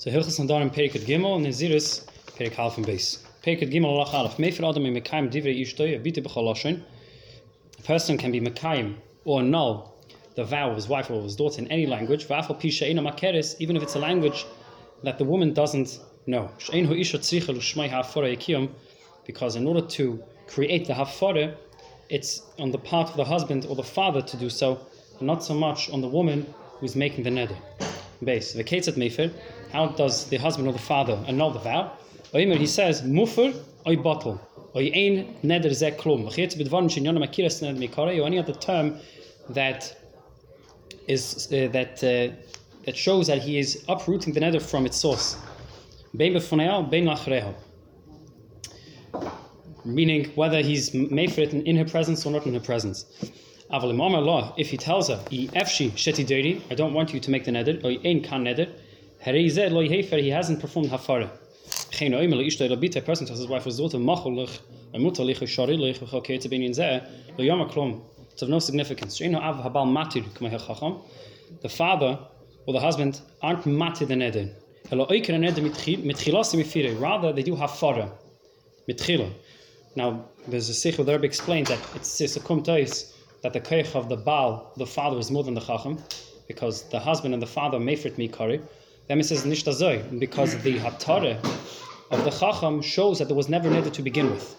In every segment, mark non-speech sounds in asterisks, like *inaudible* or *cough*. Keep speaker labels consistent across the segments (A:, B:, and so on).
A: So Hilchas Nadarim Perikut Gimel and Naziris Perik Half and Base. Perikut Gimel Allah Halaf. Mefer Adam Mekayim Divrei Ishtoi Abite B'Chaloshin. A person can be Mekayim or null the vow of his wife or his daughter in any language. V'afal Pisha Ina Makeres, even if it's a language that the woman doesn't know. She'ein Hu Isha Tzricha L'Shmai Ha'afara Yekiyom. Because in order to create the Hafara, it's on the part of the husband or the father to do so, not so much on the woman who's making the neder. Base. The Ketzat Mefer, how does the husband or the father annul the vow? He says, Mufur oy bottle. Oy ein neder ze klum. Or any other term that is uh, that uh, that shows that he is uprooting the neder from its source. Bein b'foneo, bein lachreho. Meaning whether he's made it in, her presence or not in her presence. Aval imam Allah, if he tells her, "I efshi sheti deri," I don't want you to make the neder, or ein kan hefer, he hasn't performed hafara. Geen person tells his wife was a mutalich, sharilich, yinzeh, lo yama klom. It's of no significance. Sheino av habal matir hachacham. The father or the husband aren't matir the neder. Hello oiker neder mitchilas mifire. Rather, they do hafara mitchila. Now, there's a sikh where the Rebbe explains that it's a kumtais that the koich of the Baal, the father, is more than the Chacham, because the husband and the father mefrit mikari. Then it says nishtazoi, because the hatare of the Chacham shows that there was never neder to begin with.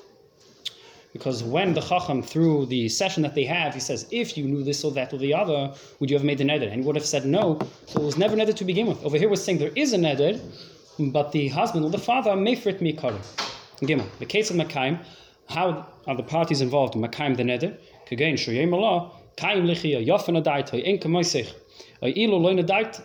A: Because when the Chacham, through the session that they have, he says, if you knew this or that or the other, would you have made the neder? And he would have said no, so it was never neder to begin with. Over here we're saying there is a neder, but the husband or the father may mefrit mikari. Gimel, the case of Makaim, how are the parties involved in Makaim the neder? Kagain shoyem Allah, kaim lichia, yofen adait, hoy en kamoisech, hoy ilu loin adait,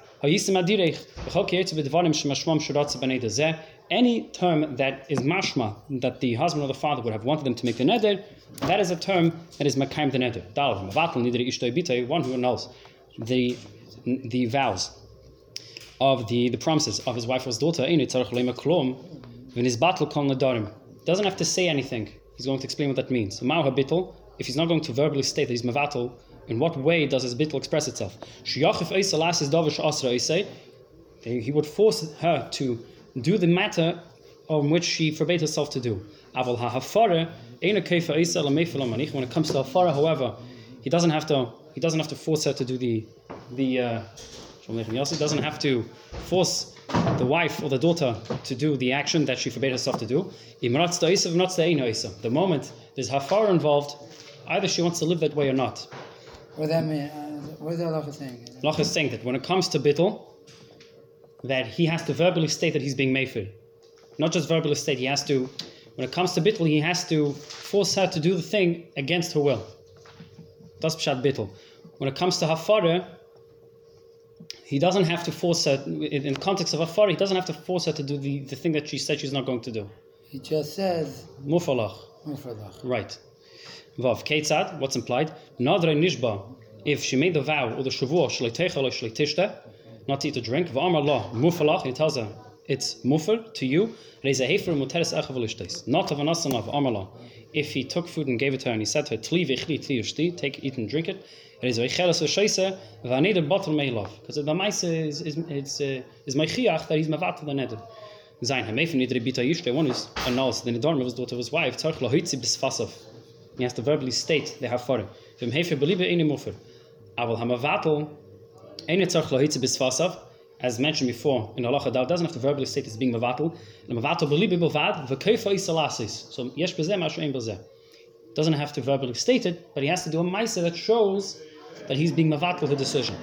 A: Any term that is mashma, that the husband or the father would have wanted them to make the neder, that is a term that is makaim the neder. Dal, mavatal nidri ishtoi one who knows the the vows of the, the promises of his wife or his daughter, doesn't have to say anything. He's going to explain what that means. So, if he's not going to verbally state that he's mevatel, in what way does his bittul express itself? He would force her to do the matter on which she forbade herself to do. When it comes to hafara, however, he doesn't have to. He doesn't have to force her to do the the. Uh, he doesn't have to force the wife or the daughter to do the action that she forbade herself to do. The moment there's hafara involved, either she wants to live that way or not.
B: What that mean? Uh, what is Allah saying?
A: Allah is saying that when it comes to bittul, that he has to verbally state that he's being mefer. Not just verbally state, he has to, when it comes to bittul, he has to force her to do the thing against her will. That's pshat bittul. When it comes to hafara, he doesn't have to force her, in, context of hafara, he doesn't have to force her to do the, the thing that she said she's not going to do.
B: He just says
A: Mufalach.
B: mufradach.
A: Right. Vav. Ketzad, what's implied? Nadre nishba, if she made the vow or the shavua, shleitecha lo not to eat or drink, v'amar la, mufalach, he tells her, it's mufar to you, reza hefer muteres echav lishtes. Not of anasan of amar la. If he took food and gave it to her and he said to her, tli v'chli tli ushti, take, eat and drink it, reza v'cheles v'sheise, v'aneder bottle meilav. Because the maise is, is, is, uh, is my chiach that he's mevatel the neder. Sein, hem even nidre bita yishte, one is annuls, the nedorm of his daughter of his wife, tzarch lo hoitzi bisfasav. He has to verbally state they have for him. Hefer mufer. Tzarch lo hoitzi bisfasav, as mentioned before in Allah Dal, doesn't have to verbally state it's being mavatel. And mavatel believe bilvad, v'keifa isalasis. So yesh ein. Doesn't have to verbally state it, but he has to do a maisa that shows that he's being mavatel the decision.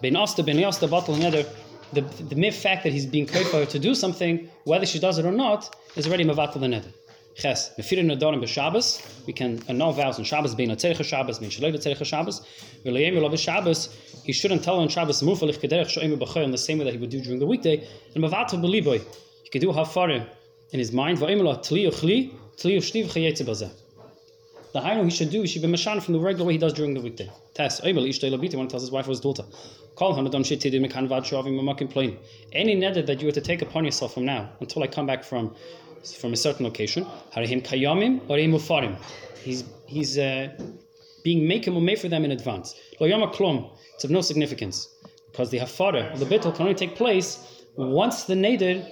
A: Asta, batel neder, the, the mere fact that he's being kaifa to do something, whether she does it or not, is already mavatel the neder. Ches, mefir nedarim b'Shabbos, we can annul vows on Shabbos, bein atzerich Shabbos, bein shalei atzerich Shabbos, v'le'yem yolav Shabbos, he shouldn't tell on Shabbos, mufalich kederech sho'im b'choy, in the same way that he would do during the weekday, and mavatel b'liboy, he could do hafarim in his mind, v'ayim la tli uchli, tli ushtiv chayetze bazeh. The higher he should do, he should be mashan from the regular way he does during the weekday. Tes, oimel ishtay labiti, when he tells his wife or his daughter, call him adon shit tidim mekan vad shavim mamakim plain. Any nether that you were to take upon yourself from now until I come back from from a certain location, harihim kayamim or mufarim. He's he's uh, being making made for them in advance. Lo yama klom, it's of no significance. Because the hafara, the bittul, can only take place once the neder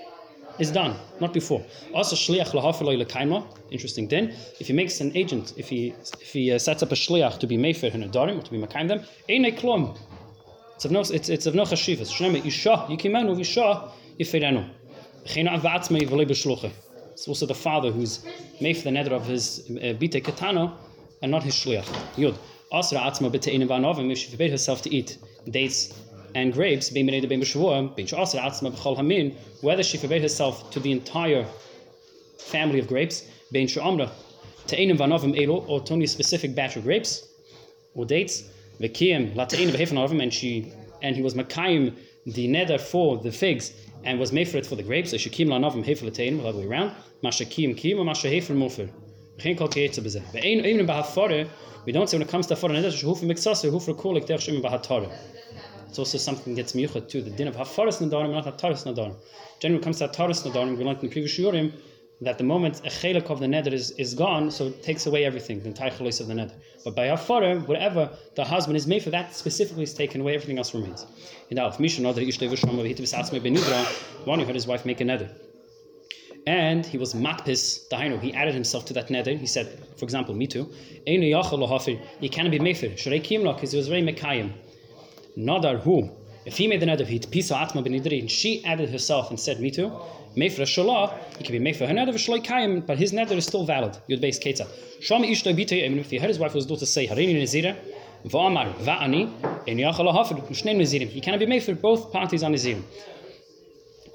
A: is done, not before. Also, shliach lahafir lekaima. Interesting. Then, if he makes an agent, if he if he uh, sets up a shliach to be mefer and adarim, or to be makaim them, eine klum. It's of no it's, it's of no chashivas. Shnei isha yikimenu visha yifirenu. Chena avatzmei v'lei b'shluche. It's also the father who's made for the neder of his uh, bite katana and not his shliach. Yud. Asra atzma b'te'enim v'anovim if she forbade herself to eat dates and grapes, bein b'nei bein she'asra atzma b'chol hamin, whether she forbade herself to the entire family of grapes, bein she'amra te'enim v'anovim elo, or to only a specific batch of grapes or dates, v'kiyim la te'enim v'hefen and she and he was makayim the neder for the figs and was made for it for the grapes. So shekim la novim hefer l'te'enim, the other way around. Masha kiyim kiyim or masha hefer mofer. We don't say when it comes to hafare neder, shehufer miksasa, hufer kolik derech shemim b'hatare. It's also something that's miyuchat too. The din of hafaras nadarim, not hataras nadarim. Generally, when it comes to hataras nadarim, we learned in the previous shiurim that the moment a chelik of the neder is, is gone, so it takes away everything, the entire chelis of the neder. But by hafara, whatever the husband is made for, that specifically is taken away, everything else remains. In the one who heard his wife make a neder. And he was matpis, dahainu, he added himself to that neder. He said, for example, me too, you cannot be mefer, shrei kimla, because he was very mekayim. Nadar who, if he made the neder hit pisa atma benidri, and she added herself and said, me too, mefer shalah, he can be mefer her neder v'shloi kayim, but his neder is still valid. Yud beis ketza. Sham ishtoi bitei, mean, if he heard his wife was to say, harini nezira, v'amar va'ani, en yachal lo hafir, shneim nezirim. He cannot be mefer both parties on nezirim.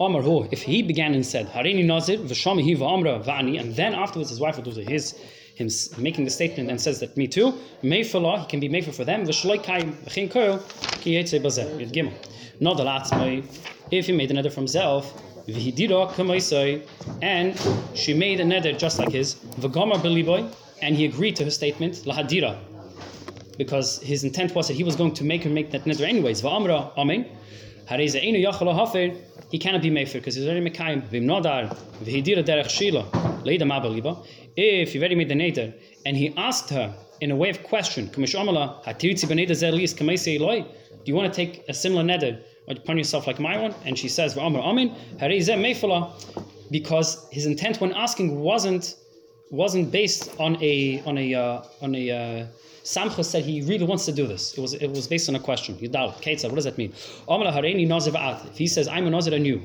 A: Omar Hu, if he began and said, Harini Nazir, Vashami Hi Amra Vani, and then afterwards his wife do to his him making the statement and says that me too, Mayfalah, he can be made for them, Vashloi Kaim, Vachin Koil, Ki Yetze Bazeh, Yud Gimel. Not the Latzmai, if he made a nether from himself, and she made a nether just like his, Vagamar Beliboy, and he agreed to her statement, Lahadira, because his intent was that he was going to make her make that nether anyways. Va'amra, amen. He cannot be mefer because he's already mekayim. Vim nodar, v'hidira derech shila, leida mabaliba. If he already made the neder and he asked her in a way of question, do you want to take a similar neder upon yourself like my one? And she says, mefala, because his intent when asking wasn't wasn't based on a on a uh, on a uh, Samcha said he really wants to do this. It was it was based on a question. Yudal, Keitza, what does that mean? Nazir. If he says I'm a nazir and you,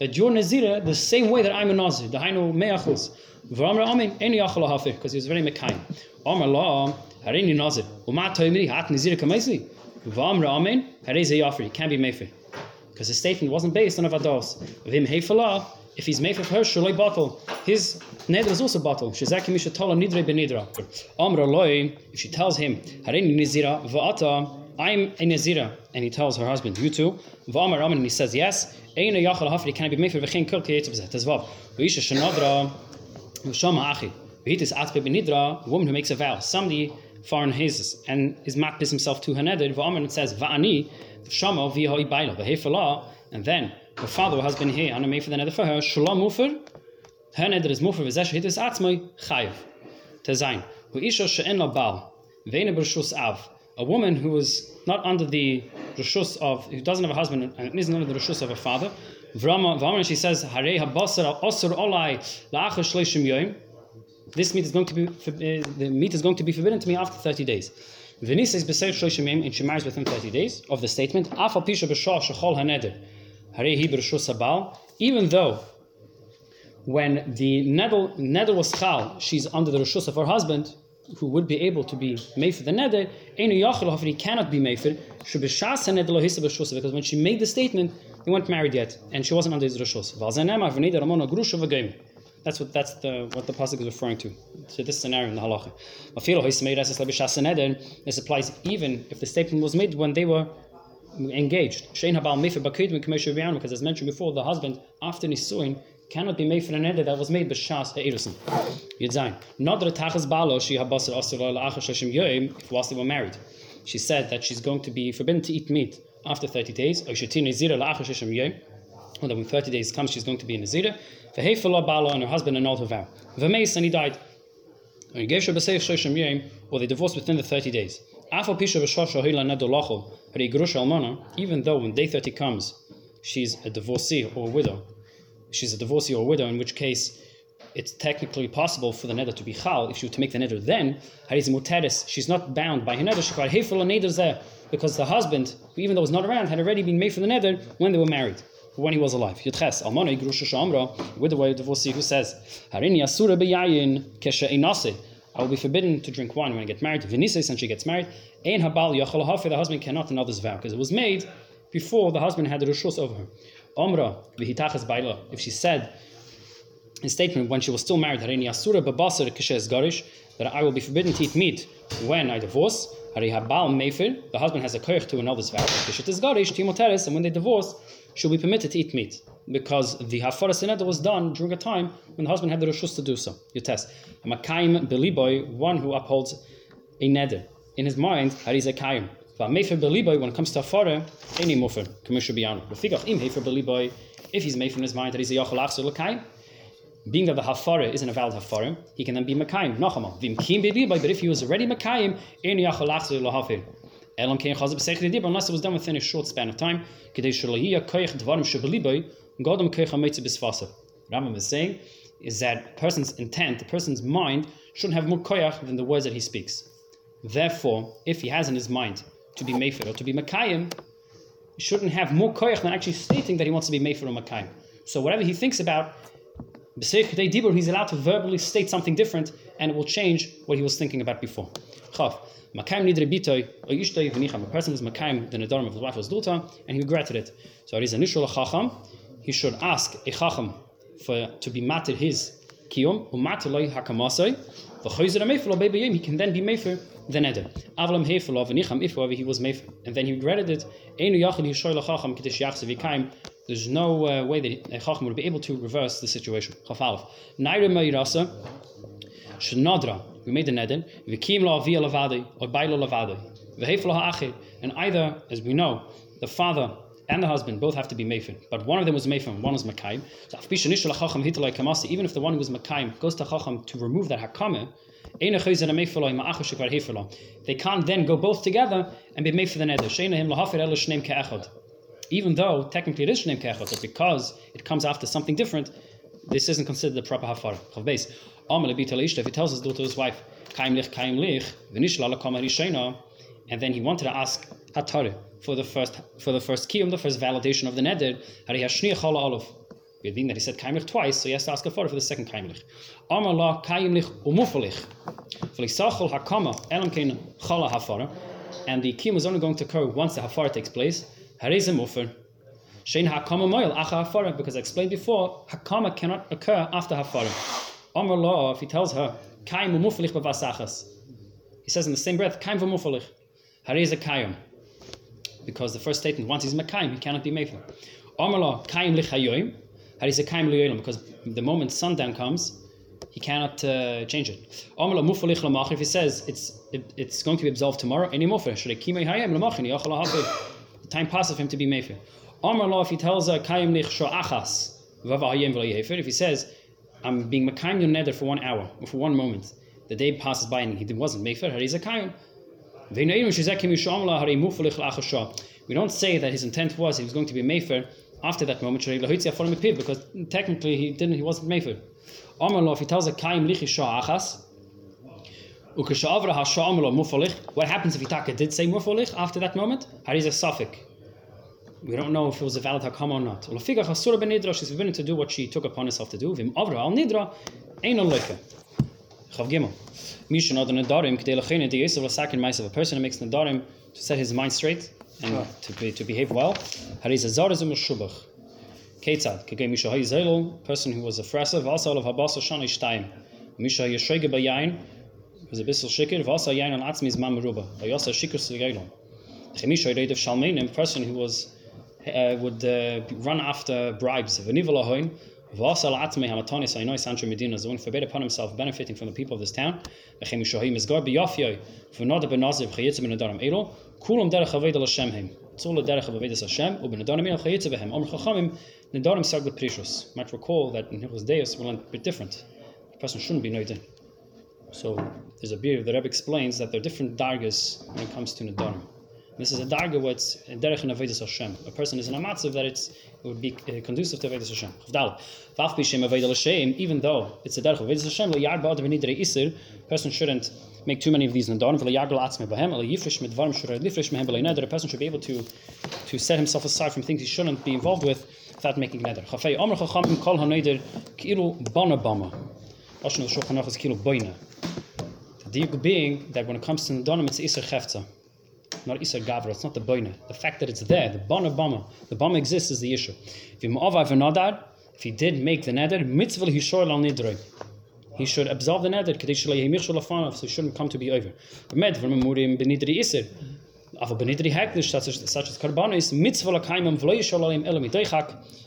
A: that you're nazir the same way that I'm a nazir. The hainu me'achus. V'amra amin eni yachal hafir because he was very mekayim. Amar la hareini nazir. Umat toimri hat nizir kamaisi. V'amra amin hareze yafri. Can't be mefer because his statement wasn't based on a vados. Vim hefala, if he's made for her, shaloi bottle. His neder is also bottle. Shezaki mishatala nidre benidra. Amra loy, if she tells him, harini nizira va'ata, I'm a nizira, and he tells her husband, you too. V'amar amen, and he says yes. Eina yachal hafri, can be made for v'chein kil kiyetz b'zeh. Tezvav. V'isha shenadra, v'shama achi. V'hitis atbe benidra, woman who makes a vow. Somebody foreign hazes and is matpis himself to her neder. V'amar, and it says, va'ani, Shama v'hoi baila v'hefala, and then her father has been here and I made for the nether for her. Shalom mufer, her nether is mufer v'zesh hitis atzmai chayiv. Tezayin, hu isha she'en la bal, ve'ene b'rshus av, a woman who is not under the rishus of, who doesn't have a husband and isn't under the rishus of her father. Vrama, Vrama, she says, Harei habasar osir olai la'achar shleishim yoim. This meat is going to be, uh, the meat is going to be forbidden to me after 30 days. V'nis is b'seir shloshim yom, and she marries within 30 days of the statement, even though when the neder, neder was chal, she's under the rishus of her husband, who would be able to be made for the neder, einu yachal he cannot be made for, shebeshas haneder lo hisa b'rishus, because when she made the statement, they weren't married yet, and she wasn't under his rishus. V'alzenemar v'neder ramona grusha v'geim. That's what that's the what the pasuk is referring to. So this scenario in the halacha. This applies even if the statement was made when they were engaged. Because as mentioned before, the husband after nisuin cannot be made for an neder that was made b'shas ha'erusin. Yedzayin. Not the tachas balo she habasar asur la'achar shashim yoim if whilst they were married. She said that she's going to be forbidden to eat meat after 30 days. Or nezira la'achar shashim yoim. Or that when 30 days comes, she's going to be in nezira. V'heifala Bala and her husband annulled her vow. V'meis and he died. Or they divorced within the 30 days. Even though when day 30 comes, she's a divorcee or a widow, she's a divorcee or a widow, in which case it's technically possible for the neder to be chal. If she were to make the neder then, hariz she's not bound by her neder. She hefel neder there because the husband, even though he's not around, had already been made for the neder when they were married, when he was alive. Yutches almana grusha shamra, widow divorcee who says harin yasura beyayin kesha inase. I will be forbidden to drink wine when I get married. Venises and she gets married. Ein habal yachol hafi. The husband cannot this vow because it was made before the husband had the rishus over her. Omra v'hitachas baila. If she said in statement when she was still married, Harini Asura Babasar Kishes Garish, that I will be forbidden to eat meat when I divorce. Hari Habal the husband has a koich to this vow. Kishet is Garish, Timoteres, and when they divorce, she'll be permitted to eat meat. Because the Hafara Sineda was done during a time when the husband had the Rishus to do so. You test. A Makaim Beliboy, one who upholds a neder. In his mind, Hari Zekayim. Mefer Beliboy, when it comes to Hafara, any Mufer, Commissioner Biyanu. Rafigach Im Hefer Beliboy, if he's made from his mind that he's a Yachal Achsel Lakayim, being that the hafara isn't a valid hafara, he can then be makayim. Vim kim but if he was already makayim, in yachalachzer lahafir. Elam kein chazib sechri dibba, unless it was done within a short span of time. Kedei shalahiyah koyach dvarim shebeliboy, godam koyach hametzi bisfasa. Rambam is saying is that a person's intent, the person's mind, shouldn't have more koyach than the words that he speaks. Therefore, if he has in his mind to be mefer or to be makayim, he shouldn't have more koyach than actually stating that he wants to be mefer or makayim. So whatever he thinks about, Dibur, he's allowed to verbally state something different and it will change what he was thinking about before. Chav. Makaim nidre bitoy or ishtay v'nicham. A person was makaim the nedarim of his wife was daughter and he regretted it. So it is nishul chacham. He should ask a chacham for to be matir his kiyum umatir loy hakamasay v'choyzer ameifel bebayim. He can then be mefer the neder. Avlam hefel v'nicham if however he was mefer and then he regretted it. Einu yachid yishoy lachacham kitish yachse v'kaim there's no uh, way that a Chacham would be able to reverse the situation. Chafalef. Naira Meirasa, Shnadra, we made the Neden, Vikim La Via Lavadi, or Bailo Lavadi, Vehefla Ha'achir, and either, as we know, the father and the husband both have to be Mefin, but one of them was Mefin, one was Makaim. So even if the one who was Makaim goes to Chacham to remove that Hakame, they can't then go both together and be made for the neder even though technically it is Shneim Kechot, but because it comes after something different, this isn't considered the proper Hafar. If he tells his daughter, his wife, and then he wanted to ask Hatare for the first for the first kiyum, the first validation of the neder, Hari Hashniach Chala. Being that he said twice, so he has to ask for the second Kaim Lich. Amar La Hakama Elam Chala Hafara. And the kiyum is only going to occur once the Hafara takes place. Harizim Ufer. Shein Hakama Moil Acha Hafara, because I explained before, Hakama cannot occur after Hafara. Amr Law, if he tells her. He says in the same breath. Because the first statement, once he's Makaim, he cannot be Mefla. Amr Liyoim, because the moment sundown comes, he cannot uh, change it. If he says it's it, it's going to be absolved tomorrow, any more time passes for him to be mefer. Omar law, if he tells her if he says I'm being mekayim your neder for one hour or for one moment, the day passes by and he wasn't mefer, he's a kayim. We don't say that his intent was he was going to be mefer after that moment because technically he didn't he wasn't mefer. If he tells a kayim lich shoachas what happens if Itaka did say mufalich after that moment? Hariz a suffix. We don't know if it was a valid hakam or not. She's forbidden to do what she took upon herself to do. Vim avra al nidra ein loika. Chav gimel. Misha not nadarim k'dei di yisrael second mice of a person who makes nadarim to set his mind straight and to, be, to behave well. Hariz a zarazim shubach. Ketzad k'gei misha hayi person who was a fresa v'asa of habasa shani shtayim. Misha yeshege bayayin was a bissel shikir, vasa yain al atzmi is mam ruba, vayasa shikir sigailon. Chemisha reid of shalmein, a person who was would uh, run after bribes. V'nivala hoin, vasa al atzmi hamatonis aynoy sancho medina, the one forbade upon himself benefiting from the people of this town. Chemisha hoim is gar biyafyoi, v'noda benaziv chayitzim benadarim elo, kulam derech aved al Hashem heim. It's all the derech of Avedis Hashem, ubenadarim elo chayitzim. Omer chachamim, nedarim. Might recall that in Hilchos Deus will be a bit different. The person shouldn't be noidin. So there's a beer, the Rebbe explains that there are different dargas when it comes to Nadarim. This is a darga what's derech in Avedis Hashem. A person is in a matzav that it's, it would be uh, conducive to Avedis Hashem. Chavdal. Vaf b'shem Avedis Hashem, even though it's a derech Avedis Hashem, lo yad ba'ad v'nidrei isir, person shouldn't make too many of these nadarim, v'lo yagol atzme b'hem, lo yifresh mit dvarim shurad lifresh mehem b'lo neder, a person should be able to, to set himself aside from things he shouldn't be involved with without making neder. Chafei omer chachamim kol ha-neder ki'ilu bana bama. Lashon al-Shulchan Aruch is ki'ilu boina. The diuk being that when it comes to nadarim, it's iser chefza not Isar Gavra, it's not the Boina. The fact that it's there, the Bana Bama, the Bama exists is the issue. If you Nadar, if he did make the Neder, mitzvah Hishor al Nidroi. He should absolve the Neder, so he shouldn't come to be over. Aber Benidri Heklish, such as, such as Karbanis, mitzvah Lakaimam Vlo Yishor Alim Elam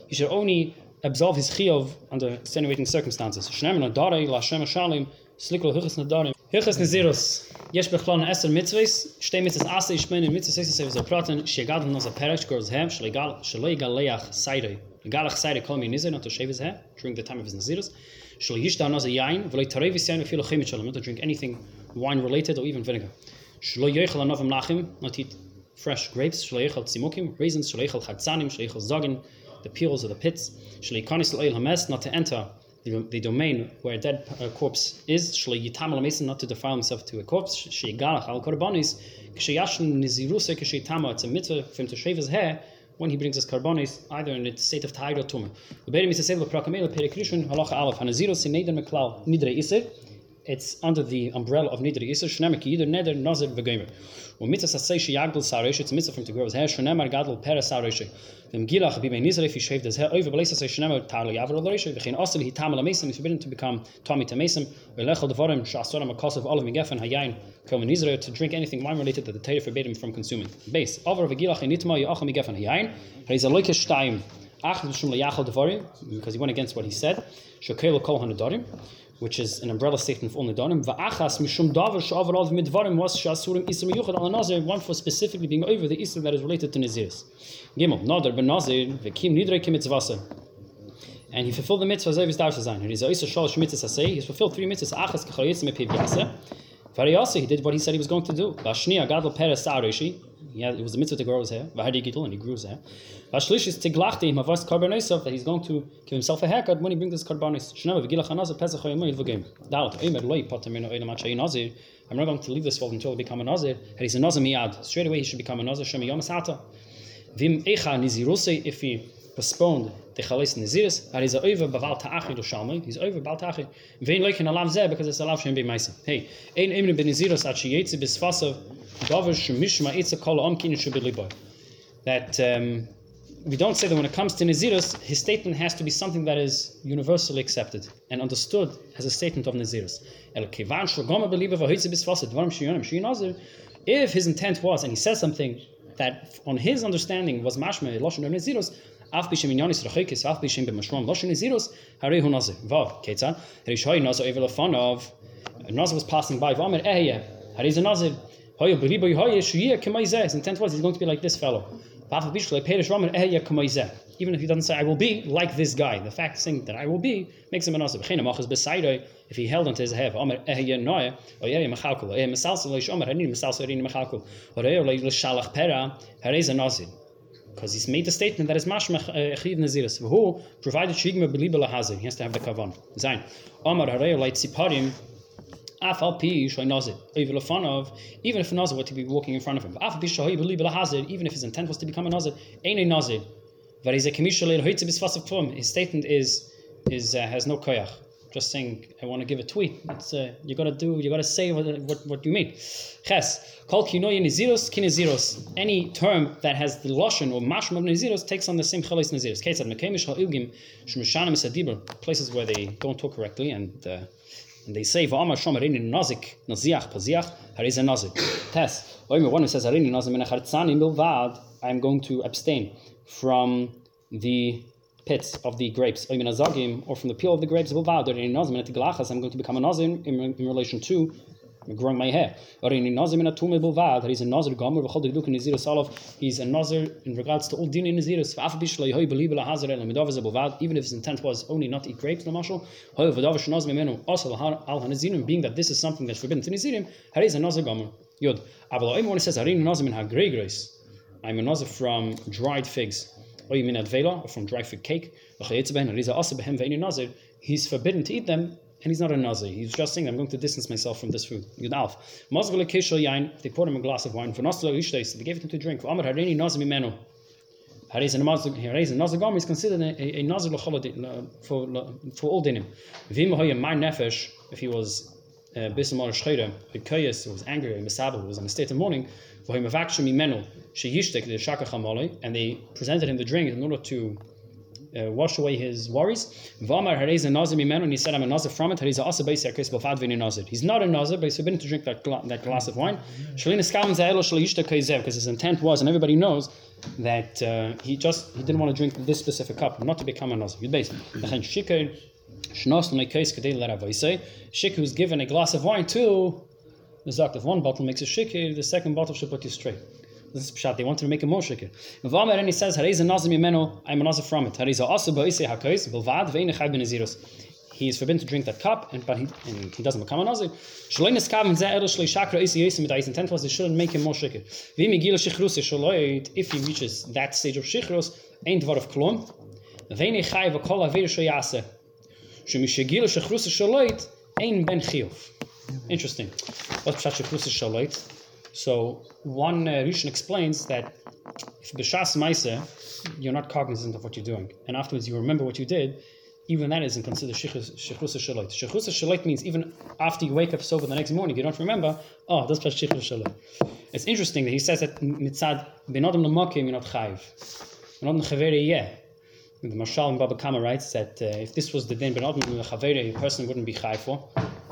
A: he should only absolve his chiyov under extenuating circumstances. Shneim Nadarei, La Shem Shalim, Slikol Huchas Nadarim. Hilchas Nezirus. Mitzvahs ase ish men in mitzvahs seis seis so praten, shegad nos a perish goes hem, shlegal shlegal leach seide. Galach seide kol mi nizer not to shave his hair during the time of his nazirus. Yishta nos a yain, v'lo tarev yain filo chimit shalom, not to drink anything wine related or even vinegar. Shlo yechal anovim lachim, not eat fresh grapes, shlo yechal tzimukim, raisins, shlo yechal chatzanim, shlo yechal zogin, the peels of the pits, shlo yikanis l'oil hames, not to enter the, the domain where a dead uh, corpse is, not to defile himself to a corpse, it's a mitzvah for him to shave his hair when he brings his carbonis, either in its state of tahir or tumah. Is of prakamela perikrishun halacha aleph hanazirus meklal nidre iser, it's under the umbrella of Nidri Isser, Shnemar ki Yidr Neder Nazir v'gomer. Und mitzvah sasei she yagdol sareish, it's mitzvah from to grow his hair, Shnemar gadol peres sareish. Vim gilach bimei nizrei, if he shaved his hair, oiva b'leis sasei Shnemar tar l'yavro l'reish, v'chein osel he tamal l'ameisim, He's forbidden to become Tommy to Mason, v'lechol devarim sh'asoram akosov olav migefen hayayin, kom in Israel to drink anything wine related that the Torah forbade him from consuming. Base, over v'gilach in nitma yo'acham migefen hayayin, ha'izah loikesh taim, because he went against what he said which is an umbrella statement for only Danim. Va'achas mishum davar sh'avarov midvarim was sh'asurim isra miyuchad al nazir, one for specifically being over the isra that is related to Naziris. Gimel, ben Nazir, v'kim. And he fulfilled the mitzvahs of his dar zayin. And he's a isa shalosh mitzvahs asay, he's fulfilled three mitzvahs, achas k'chal yitzim epiv yasa. He did what he said he was going to do. Vashniya gadol peres sa'arishi, it was a mitzvah to grow his hair. Vahadi Gittul, and he grew his hair. Vashlish is tiglachti mavas karbonisov that he's going to give himself a haircut when he brings his karbonis. Shneva v'gilach hanazir pesach hayomoy v'gim. Dalat oimer loy potem nazir. I'm not going to leave this world until I become a nazir. And he's a nazir miyad. Straight away he should become a nazir. Shem yom asata. Vim echa niziruse if he postponed the chalis naziris. He's over baval ta'achi lo shalmei. He's over baval ta'achi. Vein loikin alav zeh because it's alav shem be ma'isa. Hey, ein emrin ben naziros at sheyetzi that um, we don't say that when it comes to Nazirus, his statement has to be something that is universally accepted and understood as a statement of Nazirus. If his intent was, and he says something that on his understanding was mashma lashon of Nazirus, אף בשם עניין ישרחקס, אף בשם במשרום, לא שנזירוס, הרי הוא נזיר. וו, כיצד? הרי שוי נזיר עבר לפניו, נזיר was passing by, ואומר, אהיה, הרי זה נזיר. Intent was he's going to be like this fellow. Eh, Even if he doesn't say I will be like this guy, the fact saying that I will be makes him an asib. If he held onto his head, because he's made the statement that is mashmach eh, uh, chiv naziris. Who provided shigma belibel hazir. He has to have the kavan. Zain. Omar harei eh, light siparim Afal pi shoy nazir. Even if nazir were to be walking in front of him. Afal pi shoy believe hazir. Even if his intent was to become a nazir, ain't a nazir. But he's a commissioner. His statement is is uh, has no koyach. Just saying, I want to give a tweet. It's uh, you gotta do. You gotta say what what, what you mean. Ches kol kinoy niziros kiniziros. Any term that has the lashon or mashma of niziros takes on the same shmishanim esadibur. Places where they don't talk correctly and. Uh, and they say va'amar shomer in nazik naziach paziach hariz nazik. Test. Oimer one who says harini milvad. I'm going to abstain from the pits of the grapes. Or from the peel of the grapes. I'm going to become a nazim in relation to I'm growing my hair. Or in nazir min atume bulvad, he's a nazir gomer v'chol dekduk in nazir salav. He's a nazir in regards to all din in believe. Even if his intent was only not to eat grapes, the mashal. Asal al being that this is something that's forbidden to nazirim. He's a nazir gomer. Yod. Aval when it says. I'm a nazir from dried figs. Or from dried fig cake. He's forbidden to eat them, and he's not a nazir. He's just saying, I'm going to distance myself from this food. Yud Alf. They poured him a glass of wine. For they gave him to drink. For Amar harini nazir mimenu. Harez a nazir, Harez a gom is considered a, a nazir for for all dinim. Vim my nefesh, if he was uh, bisam or shchayra, with kayas, who was angry, misabel, who was in a state of mourning, and they presented him the drink in order to uh, wash away his worries. Vamar harez a nazir mimenu, and he said, I'm a nazir from it. Harez asa beiser kris b'fad v'ini nazir. He's not a nazir, but he's forbidden to drink that, gla- that glass of wine. Shalina skam zayelo shalishta kaizev, because his intent was, and everybody knows, that uh, he just he didn't want to drink this specific cup, not to become a nazir. Good base. Shik who's given a glass of wine too. the zakt. If one bottle makes a shikir, the second bottle should put you straight. This is pshat. They wanted to make a more shikir. And he says, "Harei nazir mimenu, I'm a nazir from it. Harei asa ba'isei hakais bilvad ve'in echad ben nazirus." He is forbidden to drink that cup, and but he and he doesn't become a nazir. And shakra mit intent was he shouldn't make him more shikir. V'im shichrus if he reaches that stage of shichrus, ain't dvar of echai v'kol shoyase. Shichrus ben chiyuv. Interesting. What's pshat shichrus shaloit? So one uh, Rishon explains that if b'shas ma'aseh you're not cognizant of what you're doing, and afterwards you remember what you did, even that isn't considered shechrus shalit. Shechrus shalit means even after you wake up sober the next morning, you don't remember. Oh, that's past shechrus shalit. It's interesting that he says that mitzad benodem lemakim you're not chayiv, benodem chaveri yeah. The Marshal in Baba Kama writes that uh, if this was the din benodem chaveri, a person wouldn't be chayiv for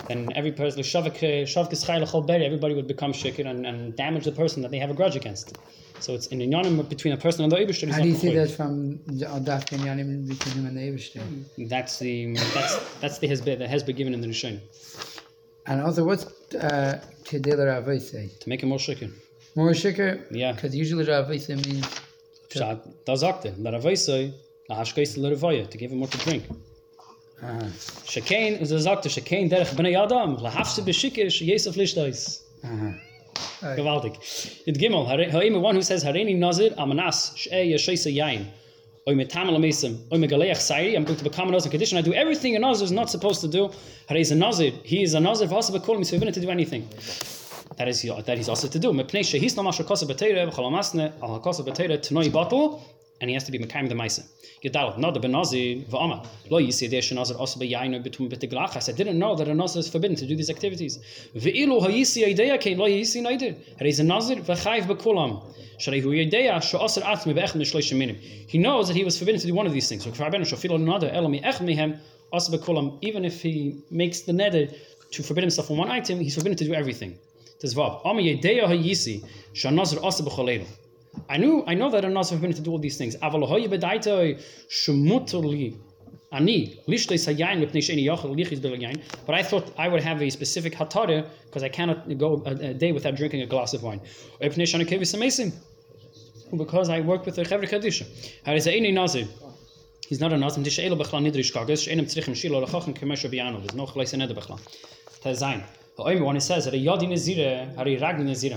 A: then every person, everybody would become shikir and, and damage the person that they have a grudge against. So it's an inyanim between a person and the Eibishter.
B: How do you see that from Daf Kenyanim between him and the Eibishter?
A: That's the that's that's the hezbeh the hezbeh given in the Rishon.
B: And also, what's uh, Kedil Ravai say?
A: To make him more shikir.
B: More shikir?
A: Yeah.
B: Because usually Ravai say means.
A: Pshat, da sagt er, la Ravai say, la hashkeis le Ravaya, to give him more to drink. שקיין, זה זאגת, שקיין דרך בני אדם, להפסה בשיקר
B: שייסף לשטויס.
A: Gewaltig. It gimel, ha'im one who says, Hareini nazir amanas, sh'e yeshoysa yain. Oy mit tamal mesem, oy mit galeach sai, I'm going to become a nazir condition. I do everything a nazir is not supposed to do. Hare is a nazir. He is a nazir for us to call me, so we're to do anything. That is that he's also to do. Me Mepnei she'his no masha kosa b'teire, v'chalamasne, al ha'kosa to t'noi bottle and he has to be mekayim the maisa. Yadal, not the benazir v'amar. Lo yisi de shenazir also beyainu between betiglachas. I didn't know that a nazir is forbidden to do these activities. Ve'ilu hayisi idea kein lo yisi neider. He's a nazir v'chayv bekulam. Sharei hu idea she'asir atmi be'echem mishloish minim. He knows that he was forbidden to do one of these things. Even if he makes the neder to forbid himself from one item, he's forbidden to do everything. Tezvav. Ami yedea hayisi she'nazir asa b'choleilu. I knew, I know that I'm not supposed to do all these things. But I thought I would have a specific hatara because I cannot go a, a, day without drinking a glass of wine. Because I work with the. Harizayini nazir. He's not a biyano. There's no chalei seneder bechla. Tazayin. It says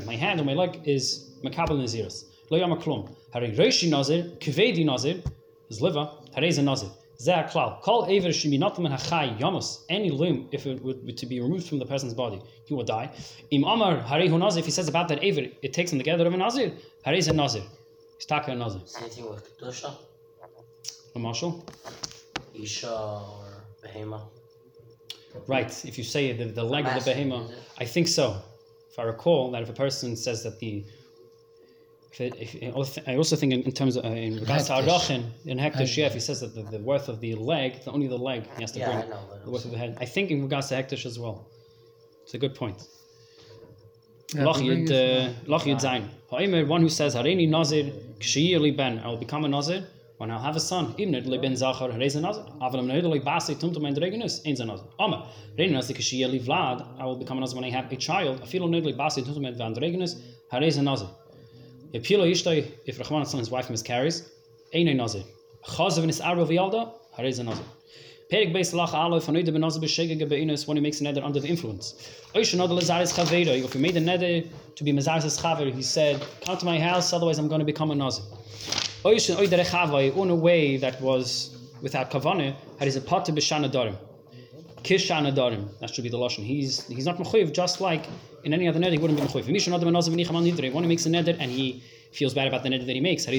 A: my hand or my leg is makabel naziras. Lo yama klum. Hari reishi nazir, kvedi nazir, is liver, hari is a nazir. Zeh klal. Kol ever shimi nataman hachai yamos. Any limb, if it would to be removed from the person's body, he will die. Im amar hari hu nazir. If he says about that aver, it takes him together of a nazir. Hari is a nazir. He's taka nazir.
C: Same thing with Kedusha,
A: A marshal.
C: Isha, or Behema.
A: Right. If you say the, the leg of the
C: Massive,
A: behemoth,
C: is it?
A: I think so. If I recall that if a person says that the if it, if, I also think in, in terms of uh, in regards to Arachin, in Hector Shef, he says that the, the worth of the leg, the, only the leg, he has to
C: Yeah,
A: bring
C: I know,
A: the worth of the head. I think in regards to Hectish as well. It's a good point.
B: Yeah,
A: Loch
B: but bring
A: Yud,
B: us-
A: uh, Loch Yud Zayin. Ha'omer, one who says, Hareini Nazir, Kshiyir li ben, I will become a Nazir. when I'll have a son, even if ben zachar reis a nazir. Aval am nederlich basi tumtum mein dregenus, ein nazir. Amma, rein nazir kashi eli vlad, I will become a nazir when I have a child. Afilo nederlich basi tumtum mein van dregenus, a nazir. If Pilo if Rahman his wife miscarries, ein nazir. Chazav in his arba v'yalda, a nazir. Perik Beis Lach Aleph, von heute benazir b'shegege be'inus, when he makes a neder under the influence. Oish another Lazaris Chaveda, if he made a neder to be Mazaris Chaver, he said, come to my house, otherwise I'm going to become a nazir. Oish and Oidere Chavai, in a way that was without kavane, had his a potter b'shana darim. Kishana darim, that should be the lashon. He's he's not mechuyev, just like in any other neder he wouldn't be mechuyev. Misha another benazir v'nicham al nidre. When he makes a neder and he feels bad about the neder that he makes. He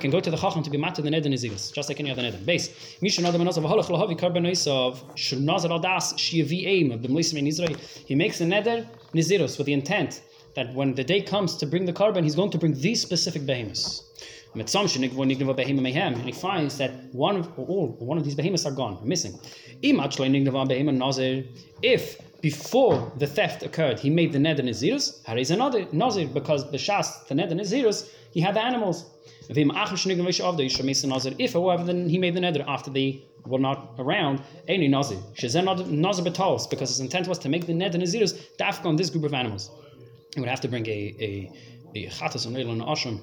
A: can go to the chacham to be matter the neder nizirus, just like any other neder. Base. Misha another benazir v'halach lahavi karban noisav shnazar al das shiavi aim of the mlisim in. He makes a neder nizirus with the intent that when the day comes to bring the carbon, he's going to bring these specific behemoths. And he finds that one of all one of these behemoths are gone, missing. Imach nigneva are missing. If before the theft occurred, he made the neder nazirus, is another nazir because b'shas the neder nazirus he had the animals. If, however, then he made the neder after they were not around, any nazir. Nazir betalos because his intent was to make the neder nazirus dafka on this group of animals. He would have to bring a a a chatas and ashram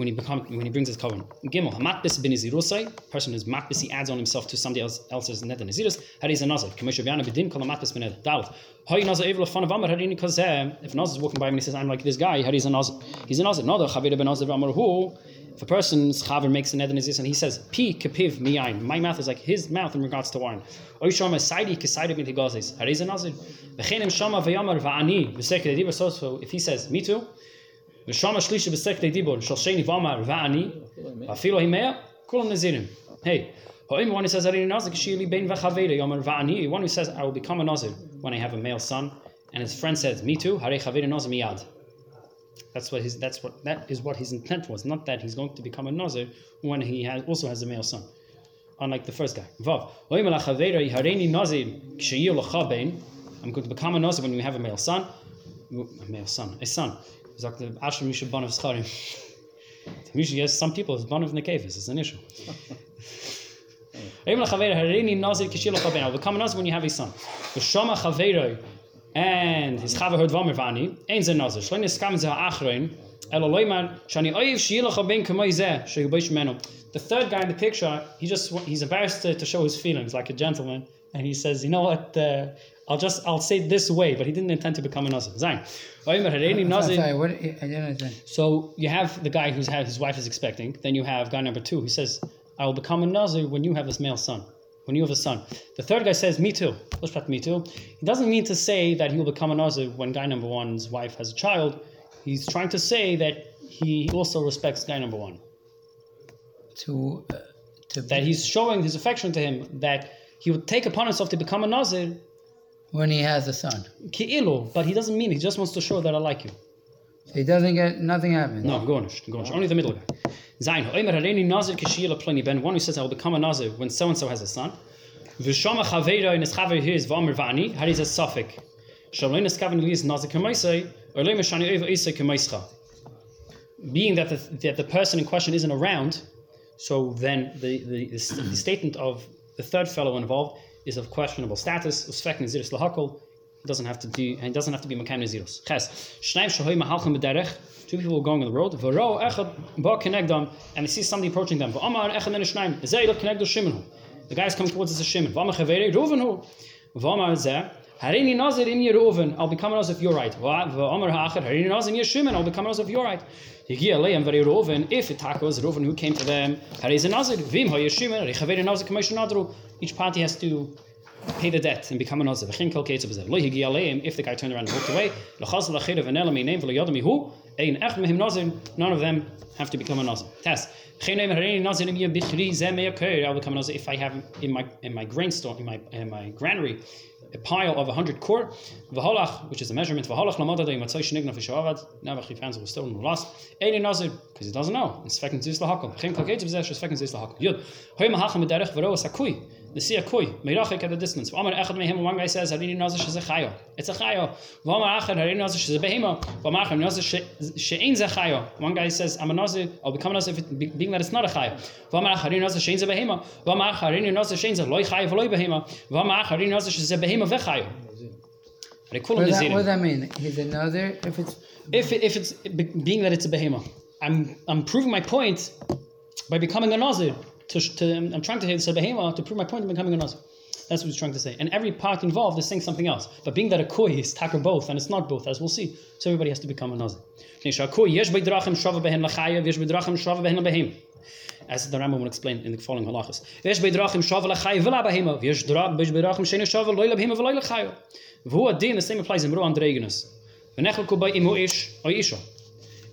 A: when he become when he brings his covenant. Gimel hamatbis bin izirusai. Person who's matbis he adds on himself to somebody else else's net and izirus. Had is a nazir. Commissioner Viana bedin kol matbis bin dalat. Hay nazir evil fun of amar harini kazeh. If nazir is walking by him and he says I'm like this guy, had is a nazir. He's a nazir. No, the chavir ben nazir amar hu. If a person's chaver makes a net and he says pi kapiv miyain, my mouth is like his mouth in regards to wine. Oy shama saidi kasaidi bin higazis. Had is a nazir. V'chenim shama v'yamar va'ani v'seked so if he says me too. ושם השלישי בסקטי דיבור של שני ואמר ואני אפילו הימאה כולם נזירים hey However, one who says Arini Nazir Kishili Ben Vachaveda Yomer Va'ani, one who says I will become a Nazir when I have a male son, and his friend says, Me too, Hare Chaveda Nazir Miyad. That's what his that's what that is what his intent was, not that he's going to become a Nazir when he has also has a male son. Unlike the first guy. Vav. However, Chaveda Hareini Nazir Kishiyil I'm going to become a Nazir when we have a male son. A male son, a son. sagt der Asher Misha Bon of Scharim. Misha, yes, some people, it's Bon of it's an issue. *laughs* Even Chaveira, Harini Nazir Kishil Chaveira. I'll become a Nazir when you have a son. Chaveira, and his Chaver heard Vani, ein ze Nazir. Shlein is kam ze ha'achrein, elo loimar, shani oiv shiyil chabein kamoi zeh, menu. The third guy in the picture, he just he's embarrassed to, to show his feelings like a gentleman, and he says, you know what, uh, I'll just I'll say it this way, but he didn't intend to become a nazir.
B: Sorry, what, I didn't understand.
A: So you have the guy who's had his wife is expecting. Then you have guy number two who says, "I will become a nazir when you have this male son." When you have a son, the third guy says, "Me too." Me too. He doesn't mean to say that he will become a nazir when guy number one's wife has a child. He's trying to say that he also respects guy number one.
B: To, uh, to
A: that he's showing his affection to him. That he would take upon himself to become a nazir
B: when he has a son.
A: Ki'ilu, but he doesn't mean it. He just wants to show that I like you.
B: So he doesn't get, nothing happens.
A: No, go on, go on. Only the middle guy. Zayin, Oimer Hareni Nazir Kishiyla Pliny Ben, one who says I will become a Nazir when so and so has a son. Vishama Chaveira in his Chaver here is Vamer Vani, Hari is a Suffolk. Shalom Eskaven Liz Nazir Kamaisai, or Lema Shani Eva Isa Kamaischa. Being that the, that the person in question isn't around, so then the, the, the, the statement of the third fellow involved is of questionable status. Usfek Naziris Lahakol doesn't have to do and doesn't have to be Makam Naziros. Ches. Shnaim Shahoy Mahalchim Bederech. Two people going on the road. Varo Echad Ba Kenegdam and they see somebody approaching them. V'amar Echad Men Shnaim. Zeh Kenegdo Shimon. The guy is coming towards us as Shimon. V'amar Chavere Ruven Hu. V'amar Zeh. Harini Nazir in Yeruven, I'll become a Nazir if you're right. V'amar Ha'achad Harini Nazir in Yeshimon, I'll become a Nazir if you're right. Yigia Leim V'rei Ruven, if it was Ruven who came to them, Hariz a Nazir, Vim HaYeshimon, Rechavere Nazir Kamesha Nadru. Each party has to pay the debt and become a nazir. If the guy turned around and walked away, none of them have to become a nazir. Test. I will become a nazir if I have in my in my grain store in my in my granary a pile of 100 kor, which is a measurement, v'holach lamada da yimatzoi shenigna v'shavad, never he finds it was stolen or lost, ein nazir, because he doesn't know, it's fekin zis lahakol, chem kalkeit b'zeh, sh's fekin zis lahakol. Yud, hoy mahacham b'derech v'ro sakui, The sea koi, meirachik at a distance. V'amar echad mehem, one guy says, Harini nazir sheze chayo. It's a chayo. V'amar achad, Harini nazir sheze behema. V'amar achad, nazir she- she'ein ze chayo. One guy says, I'm a nazir, I'll become a nazir if it, be- being that it's not a chayo. V'amar achad, Harini nazir she'ein ze behema. V'amar achad, Harini nazir she'ein ze loy chayo v'loy behema. V'amar achad, Harini nazir sheze behema v'chayo. They call
B: What
A: him
B: does that, what does that mean? He's another, if it's,
A: If, if it's being that it's a behema, I'm, I'm proving my point by becoming a nazir. To, to, I'm trying to it's a behema to prove my point of becoming a nazir. That's what he's trying to say. And every part involved is saying something else. But being that a koi is tacker both, and it's not both, as we'll see, so everybody has to become a nazir. As the Rambam will explain in the following halachas. The same applies in Ru and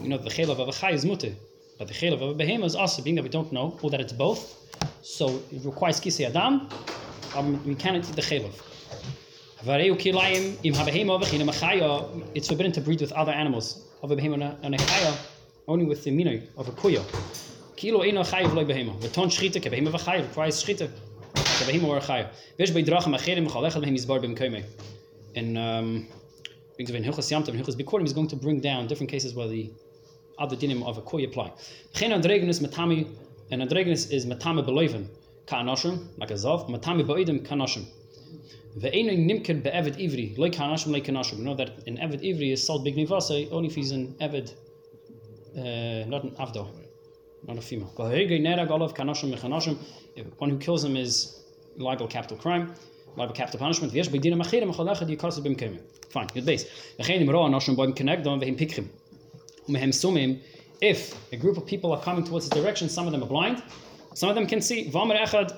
A: We know the chelav of a chai is mutter, but the chelav of a behemoth is also, being that we don't know, or that it's both. So it requires kisei adam, um, we cannot eat the chelav. It's forbidden to breed with other animals, of a behemoth and a chaya, only with the minoy of a kuyo. Kilo eino chayiv loy behemoth. Beton shchita, ke behemoth v'chayiv, requires shchita. Ke behemoth or chayiv. Vesh bei drachim acherim, chal echad yizbar bim koimei. And, um, brings of in Hilchas yamta and Hilchas Bikurim, he's going to bring down different cases where the other dinim of a koi apply. Chen andregenus matami, and andregenus is matame beloiven, ka'anoshim, like a zav, matame ba'idim ka'anoshim. Ve'enu nimken be'evid ivri, loy ka'anoshim, loy ka'anoshim. We know that in evid ivri is sold big nivase, only if he's an evid, uh, not an avdo, not a female. One who kills him is liable capital crime, liable capital punishment. Fine, good base. V'chein im boim kenegdom v'him pikchim. Umehem sumim, if a group of people are coming towards this direction, some of them are blind, some of them can see.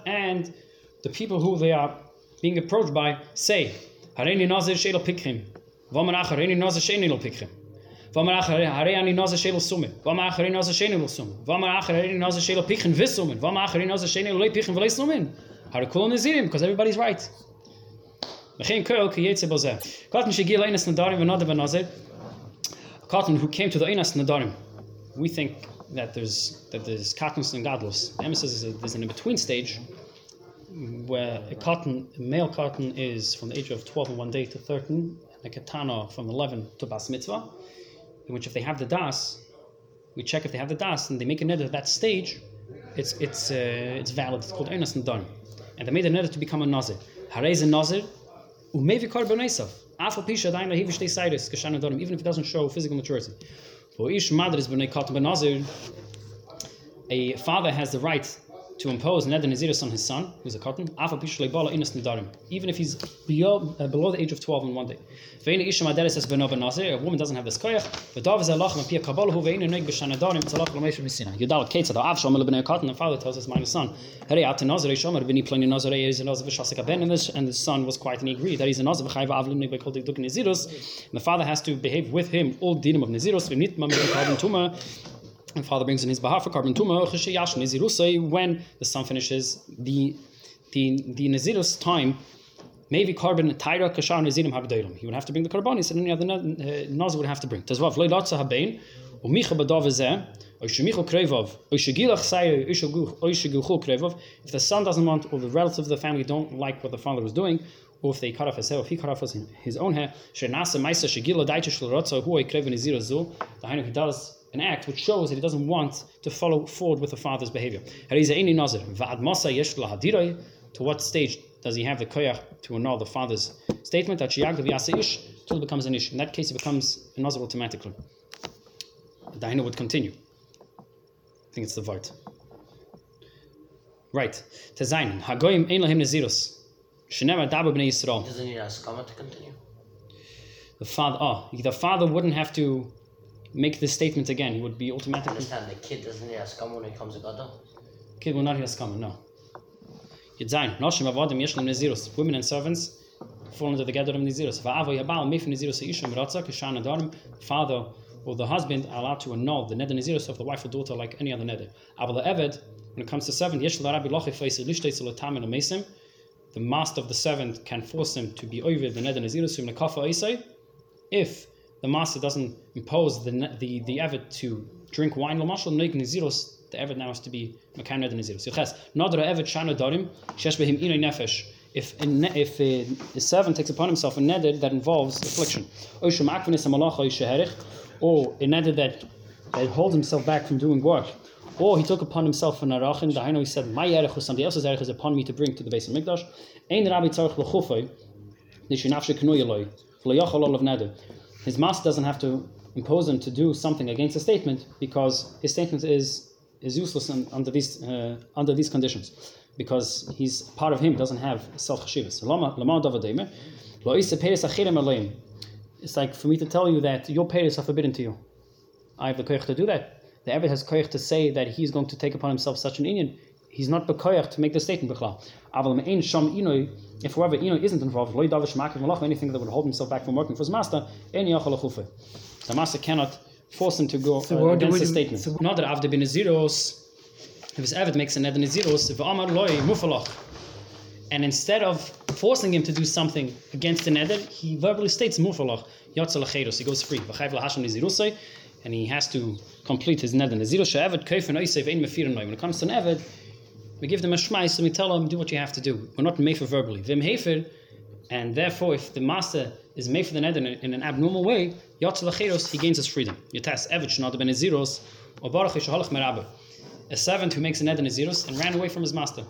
A: And the people who they are being approached by say, Hareini nazir she'el pikchim. V'amer echad, Hareini nazir she'enil pikchim. V'amer echad, Harei ani nazir she'el sumim. V'amer echad, Harei nazir she'enil sumim. V'amer echad, Harei nazir she'el pikchim v'sumim. V'amer echad, Harei nazir she'enil loy pikchim v'loy sumim. Harakul nazirim, because everybody's right. V'chein koel ki yetze bozeh. Katan shegil einas nadarim v'nadav v'nazir. Cotton who came to the Einas Nadarim. We think that there's that there's Katnus and Gadlus. The Emma says there's, an in-between stage where a cotton, a male cotton is from the age of 12 and one day to 13, and a katana from 11 to Bas Mitzvah, in which if they have the Das, we check if they have the Das and they make a net at that stage, it's it's uh, it's valid. It's called Einas Nadarim. And they made a net to become a Nazir. Harez a Nazir, umevi karbonesav. Even if it doesn't show physical maturity. A father has the right to impose neder naziris on his son, who's a cotton. Even if he's below, uh, below the age of 12 in one day. A woman doesn't have this koyach. The father tells his minor son, and the son was quiet and agreed that he's a nazir nazirus, and the father has to behave with him all dinim of nazirus and father brings in his behalf for carbon tuma when the son finishes the the the nazirus time. Maybe carbon taira kashar nazirim hagdeilim. He would have to bring the carbonis, and any other uh, nazir would have to bring. Tazvav leilotza habein umicha badav zeh. If the son doesn't want, or the relatives of the family don't like what the father was doing, or if they cut off his hair, if he cut off his, his own hair, he does an act which shows that he doesn't want to follow forward with the father's behavior. To what stage does he have the koyach to annul the father's statement till it becomes an ish? In that case, it becomes a nazir automatically. The Daina would continue. I think it's the vote. Right. Tezayin. Hagoyim ein lahim nezirus. Shenema dabu b'nei Yisrael.
C: Doesn't need Askama to continue.
A: The father, oh, the father wouldn't have to make this statement again. He would be
C: I
A: automatically.
C: understand the kid doesn't need Askama when he comes to Gadol.
A: Kid will not hear scum, no. It's zayin. Noshim avodim yeshlem nezirus. Women and servants fall into the gather of nezirus. Va'avo yabal mif nezirus ishim ratza kishan adarim. Father or the husband are allowed to annul the neder nezirus of the wife or daughter like any other neder. Aval eved, when it comes to servant, yesh rabbi lochi feisi lishtei tzulatam and amesim. The master of the servant can force him to be over the neder nezirus from the kafa isai. If the master doesn't impose the the the eved to drink wine, lamashal neik nezirus, the eved now has to be makan neder nezirus. Yiches nadra eved shana darim shesh behim inay nefesh. If a, if a, a servant takes upon himself a neder that involves affliction, or a neder that that holds himself back from doing work, or he took upon himself an arachin. Dahainu he said, "My erech somebody else's erech is upon me to bring to the base of mikdash." Ein rabbi tzarich lechufay nishinafshe knuya of neder. His master doesn't have to impose him to do something against a statement because his statement is is useless under these uh, under these conditions because he's part of him doesn't have self chashivas. It's like for me to tell you that your payers are forbidden to you. I have the koyach to do that. The Eved has koyach to say that he's going to take upon himself such an union. He's not bekoyach to make the statement b'chlal. Aval me'ein sham inoi. If whoever inoi isn't involved, loy davish makif malach, anything that would hold himself back from working for his master, en yachal achufe. The master cannot force him to go
B: So
A: uh, against the statement.
B: so-
A: Not that avde bin zeros. If his Eved makes a ned in zeros, if amar loy mufalach. And instead of forcing him to do something against the neder, he verbally states mufalach yatzel acheros. He goes free. V'chayv lahasham nizirusay, and he has to complete his neder. Nizirus she'eved keifen oisev ein mefirin When it comes to an we give them a shmais and we tell them do what you have to do. We're not mefer verbally. Vim hefer, and therefore, if the master is made for the neder in, an abnormal way, yatzel acheros, he gains his freedom. Yatas eved shnad ben neziros, or baruch yishalach merabah a servant who makes a neder nezirus and ran away from his master.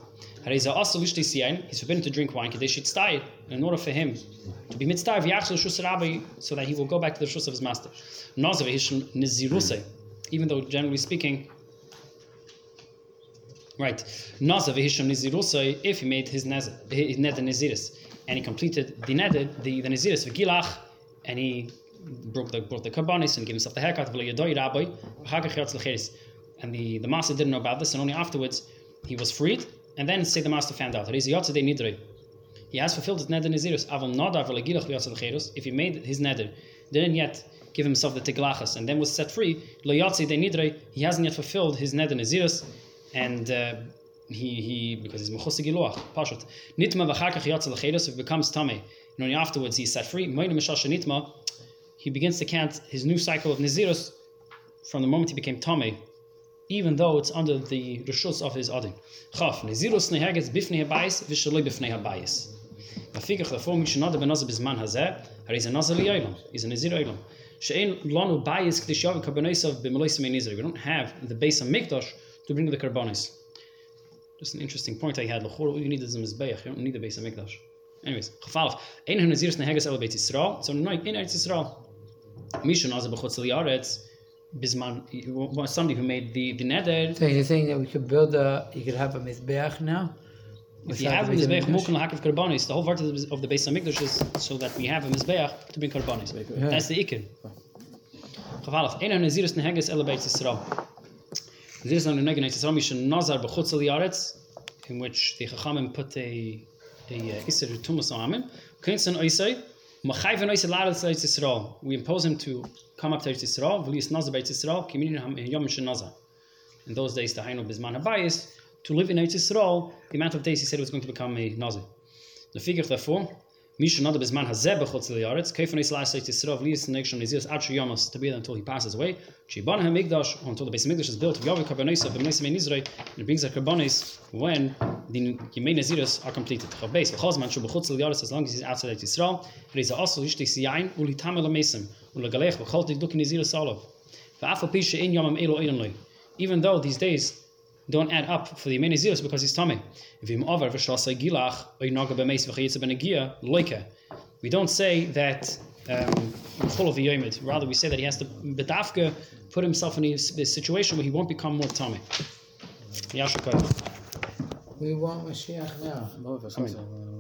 A: He's forbidden to drink wine. Kadesh yitztai, in order for him to be mitzvah so that he will go back to the shus of his master. Even though generally speaking, right? Nazav hishon neziruse, if he made his neder, nezirus, and he completed the neder, the the v'gilach, and he broke the brought the karbanis and gave himself the haircut. And the, the master didn't know about this, and only afterwards he was freed. And then say the master found out. He He has fulfilled his neder nezirus. Avon nadav. If he made his neder, didn't yet give himself the tiglachas, and then was set free. He hasn't yet fulfilled his neder nezirus, and uh, he he because he's mechusig giluach pashut nitma v'chakach. If it becomes tame, and only afterwards he's set free. Moed mishasha nitma. He begins to count his new cycle of nezirus from the moment he became tame even though it's under the rishus of his adin. Chaf, nezirus nehegetz bifnei habayis, v'shaloi bifnei habayis. Vafikach therefore, mi shenada benazah bizman hazeh, har he's a nazah li'olam, he's a nezir olam. She'en lanu bayis k'dish yavi karbonosav b'meloisim nizri. We don't have the base of mikdash to bring the karbonis. Just an interesting point I had. L'chor, all you need is a mizbeach. You don't need the base of mikdash. Anyways, chafalaf. Ein hu nezirus nehegetz el beit Yisrael. So, no, in Eretz Yisrael. Misha nazah b'chutz li'aretz, bizman, somebody who made the, the neder,
B: So you're saying that we could build a, you could have a mizbeach now?
A: If you have a
B: the
A: mizbeach
B: Mikdash?
A: mukul hakav karbanis, the whole part of the, of the base of mikdash is so that we have a mizbeach to bring karbanis. That's the ikir. Chavalaf, ein nezirus neheges ele beit Yisrael. Mishen nazar in which the chachamim put a a uh, iser tumas on him. Kinsen oisei, machayven oisei laretz Eretz Yisrael. We impose him to come up to Eretz Yisrael, v'lius nazar beit Yisrael, kiminin ham yom. In those days, the Hainu Bisman Habayis, to live in Eretz the amount of days he said was going to become a Nazir. The figure, therefore, Misha Nada Bisman Hazeh Bechutz Liyaretz, Keifan Yisrael Eretz Yisrael, V'lis Nekshon Nezirus, Adshu Yomas, to be there until he passes away. Shibana HaMikdash, until the base of Mikdash is built, V'yavi Karbonosa, V'mnesim Ein Yisrael, and it brings the Karbonis when the Yemei Nezirus are completed. Chav Beis, V'chazman Shu Bechutz Liyaretz, as long as he's outside Eretz Yisrael, Reza also Yishti Siyain, Uli Tamel Amesim, Ulagalech, V'chol Tikduk Nezirus Olav. V'afal Pisha In Yomam Elo Einon Loi. Even though these days don't add up for the Yemei Nezirus because he's tummy. V'im over v'shasai gilach oy naga b'meis v'chayitza b'negia loike. We don't say that um, full of the yomid. Rather, we say that he has to bedafka put himself in a s- a situation where he won't become more tummy. Yashukah.
B: We want Mashiach now.